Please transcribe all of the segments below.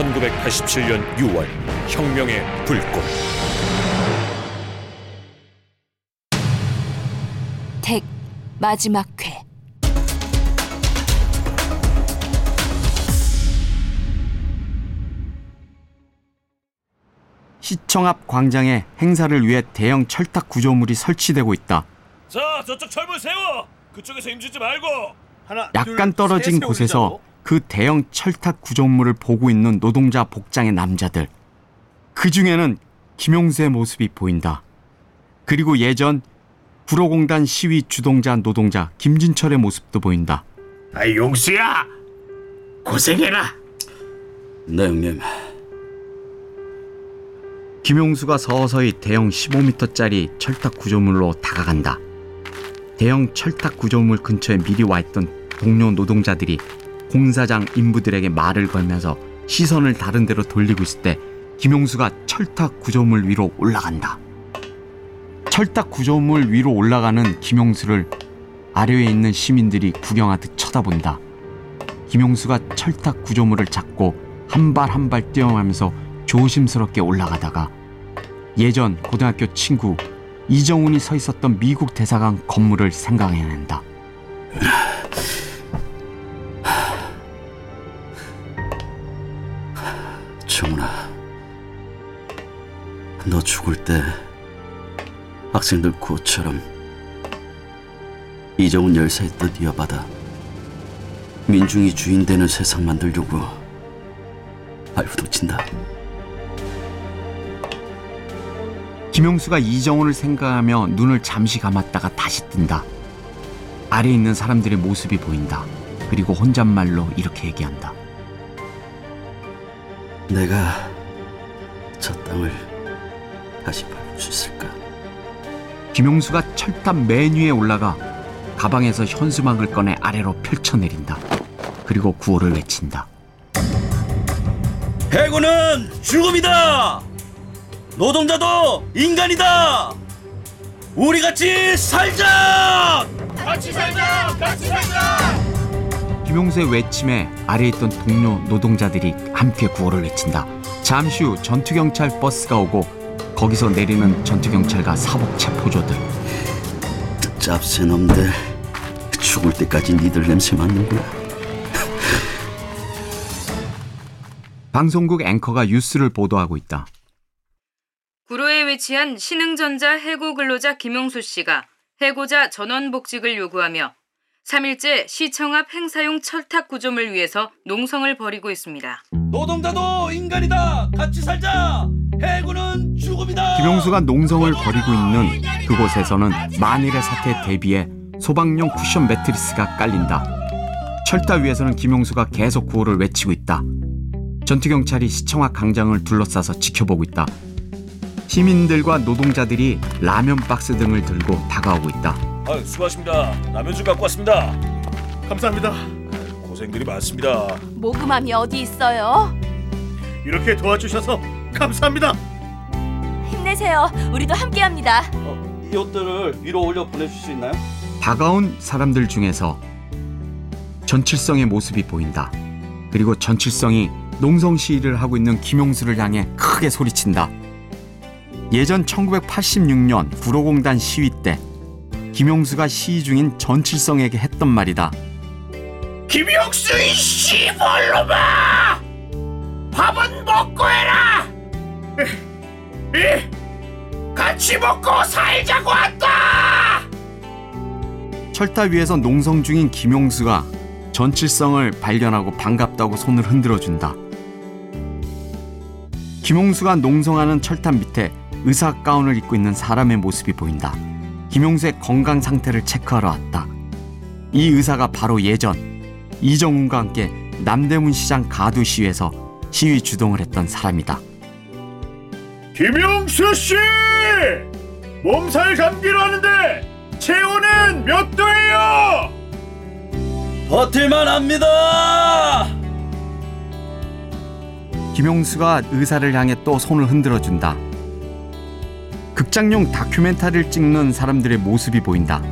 1987년 6월 혁명의 불꽃 택 마지막 회 시청 앞 광장에 행사를 위해 대형 철탑 구조물이 설치되고 있다. 자, 저쪽 철문 세워. 그쪽에서 힘주지 말고. 하나, 약간 둘, 떨어진 셋 곳에서 세우자고. 그 대형 철탑 구조물을 보고 있는 노동자 복장의 남자들. 그 중에는 김용수의 모습이 보인다. 그리고 예전 구로공단 시위 주동자 노동자 김진철의 모습도 보인다. 아, 용수야. 고생해라. 네 형님 김용수가 서서히 대형 15m짜리 철탑 구조물로 다가간다. 대형 철탑 구조물 근처에 미리 와 있던 동료 노동자들이 공사장 인부들에게 말을 걸면서 시선을 다른 데로 돌리고 있을 때 김용수가 철탑 구조물 위로 올라간다. 철탑 구조물 위로 올라가는 김용수를 아래에 있는 시민들이 구경하듯 쳐다본다. 김용수가 철탑 구조물을 잡고 한 발 한 발 뛰어가면서 조심스럽게 올라가다가 예전 고등학교 친구 이정훈이 서 있었던 미국 대사관 건물을 생각해낸다. 너 죽을 때 학생들 구호처럼 이정훈 열사의 뜻 이어받아 민중이 주인 되는 세상 만들려고 발부둥친다 김용수가 이정훈을 생각하며 눈을 잠시 감았다가 다시 뜬다. 아래에 있는 사람들의 모습이 보인다. 그리고 혼잣말로 이렇게 얘기한다. 내가 저 땅을 다시 밟을 수 있을까 김용수가 철탑 맨 위에 올라가 가방에서 현수막을 꺼내 아래로 펼쳐내린다. 그리고 구호를 외친다. 해고는 죽음이다 노동자도 인간이다 우리 같이 살자 김용수의 외침에 아래에 있던 동료 노동자들이 함께 구호를 외친다. 잠시 후 전투경찰 버스가 오고 거기서 내리는 전투경찰과 사복 체포조들. 짭새 놈들 죽을 때까지 니들 냄새 맡는구나 방송국 앵커가 뉴스를 보도하고 있다. 구로에 위치한 신흥전자 해고 근로자 김용수 씨가 해고자 전원 복직을 요구하며 3일째 시청 앞 행사용 철탑 구조물 위에서 농성을 벌이고 있습니다. 노동자도 인간이다 같이 살자 죽음이다 김용수가 농성을 벌이고 있는 그곳에서는 만일의 사태에 대비해 소방용 쿠션 매트리스가 깔린다. 철탑 위에서는 김용수가 계속 구호를 외치고 있다. 전투경찰이 시청 앞 광장을 둘러싸서 지켜보고 있다. 시민들과 노동자들이 라면 박스 등을 들고 다가오고 있다. 아, 수고하십니다. 라면 좀 갖고 왔습니다. 감사합니다. 고생들이 많습니다. 모금함이 어디 있어요? 이렇게 도와주셔서 감사합니다. 힘내세요. 우리도 함께합니다. 이 옷들을 위로 올려 보내줄 수 있나요? 다가온 사람들 중에서 전칠성의 모습이 보인다. 그리고 전칠성이 농성 시위를 하고 있는 김용수를 향해 크게 소리친다. 예전 1986년 구로공단 시위 때 김용수가 시위 중인 전칠성에게 했던 말이다. 김용수 이 씨발놈아! 밥은 먹고 해라! 이 같이 먹고 살자고 한다! 철탑 위에서 농성 중인 김용수가 전칠성을 발견하고 반갑다고 손을 흔들어 준다. 김용수가 농성하는 철탑 밑에 의사 가운을 입고 있는 사람의 모습이 보인다. 김용수의 건강 상태를 체크하러 왔다. 이 의사가 바로 예전 이정훈과 함께 남대문 시장 가두 시위에서 시위 주동을 했던 사람이다. 김용수 씨! 몸살 감기로 하는데 체온은 몇 도예요? 버틸만 합니다 김용수가 의사를 향해 또 손을 흔들어 준다. 극장용 다큐멘터리를 찍는 사람들의 모습이 보인다.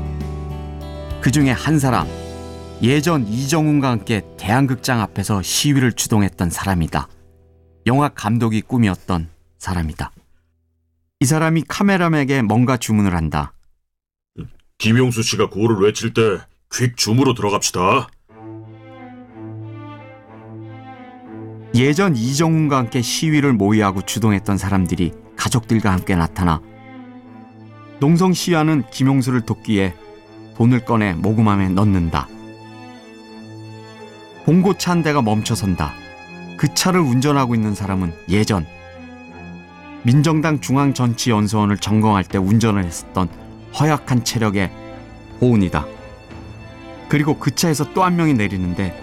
그 중에 한 사람, 예전 이정훈과 함께 대한극장 앞에서 시위를 주동했던 사람이다. 영화 감독이 꿈이었던 사람이다. 이 사람이 카메라맨에게 뭔가 주문을 한다. 김용수 씨가 구호를 외칠 때 퀵 줌으로 들어갑시다. 예전 이정훈과 함께 시위를 모의하고 주동했던 사람들이 가족들과 함께 나타나 농성 시위하는 김용수를 돕기 위해 돈을 꺼내 모금함에 넣는다. 봉고차 한 대가 멈춰선다. 그 차를 운전하고 있는 사람은 예전 민정당 중앙정치연수원을 점검할 때 운전을 했었던 허약한 체력의 호운이다. 그리고 그 차에서 또 한 명이 내리는데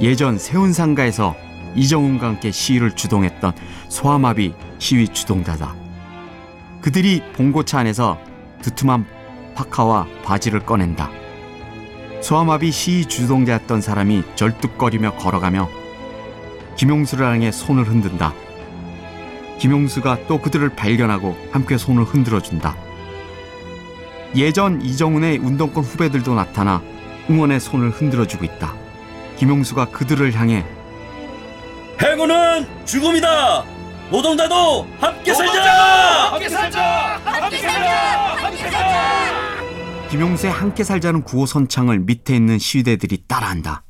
예전 세운상가에서 이정훈과 함께 시위를 주동했던 소아마비 시위 주동자다. 그들이 봉고차 안에서 두툼한 파카와 바지를 꺼낸다. 소아마비 시위 주동자였던 사람이 절뚝거리며 걸어가며 김용수를 향해 손을 흔든다. 김용수가 또 그들을 발견하고 함께 손을 흔들어 준다. 예전 이정훈의 운동권 후배들도 나타나 응원의 손을 흔들어 주고 있다. 김용수가 그들을 향해 행운은 죽음이다. 노동자도 함께 살자. 함께 살자! 함께 살자! 함께 살자! 김용수의 함께 살자는 구호 선창을 밑에 있는 시위대들이 따라한다.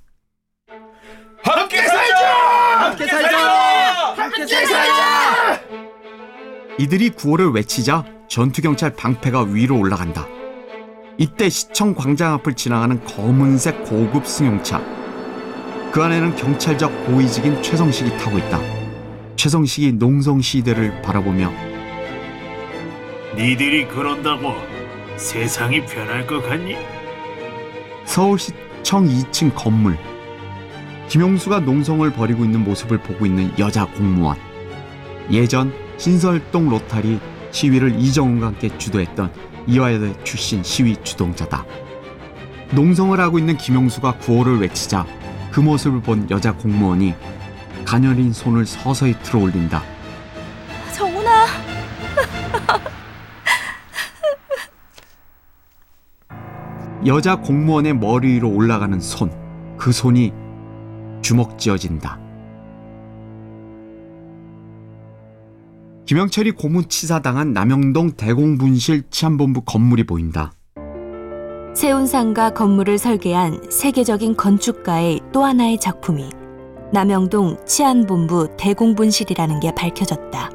함께 살자! 함께 살자! 함께 살자! 이들이 구호를 외치자 전투경찰 방패가 위로 올라간다. 이때 시청 광장 앞을 지나가는 검은색 고급 승용차. 그 안에는 경찰적 고위직인 최성식이 타고 있다. 최성식이 농성 시대를 바라보며 니들이 그런다고 세상이 변할 것 같니? 서울시청 2층 건물. 김용수가 농성을 벌이고 있는 모습을 보고 있는 여자 공무원. 예전 신설동 로타리 시위를 이정훈과 함께 주도했던 이화여대 출신 시위 주동자다. 농성을 하고 있는 김용수가 구호를 외치자 그 모습을 본 여자 공무원이 가녀린 손을 서서히 들어 올린다. 정훈아, 여자 공무원의 머리 위로 올라가는 손. 그 손이 주먹 쥐어진다. 김영철이 고문치사당한 남영동 대공분실 치안본부 건물이 보인다. 세운상가 건물을 설계한 세계적인 건축가의 또 하나의 작품이 남영동 치안본부 대공분실이라는 게 밝혀졌다.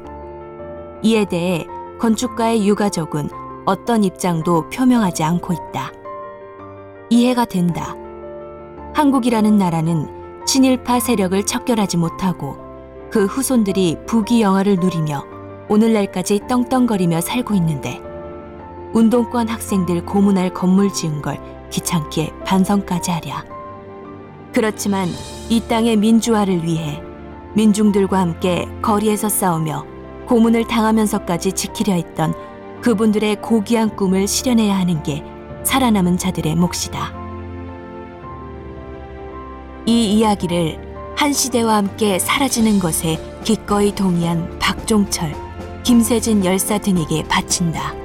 이에 대해 건축가의 유가족은 어떤 입장도 표명하지 않고 있다. 이해가 된다. 한국이라는 나라는 친일파 세력을 척결하지 못하고 그 후손들이 부귀 영화를 누리며 오늘날까지 떵떵거리며 살고 있는데 운동권 학생들 고문할 건물 지은 걸 귀찮게 반성까지 하랴. 그렇지만 이 땅의 민주화를 위해 민중들과 함께 거리에서 싸우며 고문을 당하면서까지 지키려 했던 그분들의 고귀한 꿈을 실현해야 하는 게 살아남은 자들의 몫이다. 이 이야기를 한 시대와 함께 사라지는 것에 기꺼이 동의한 박종철, 김세진 열사 등에게 바친다.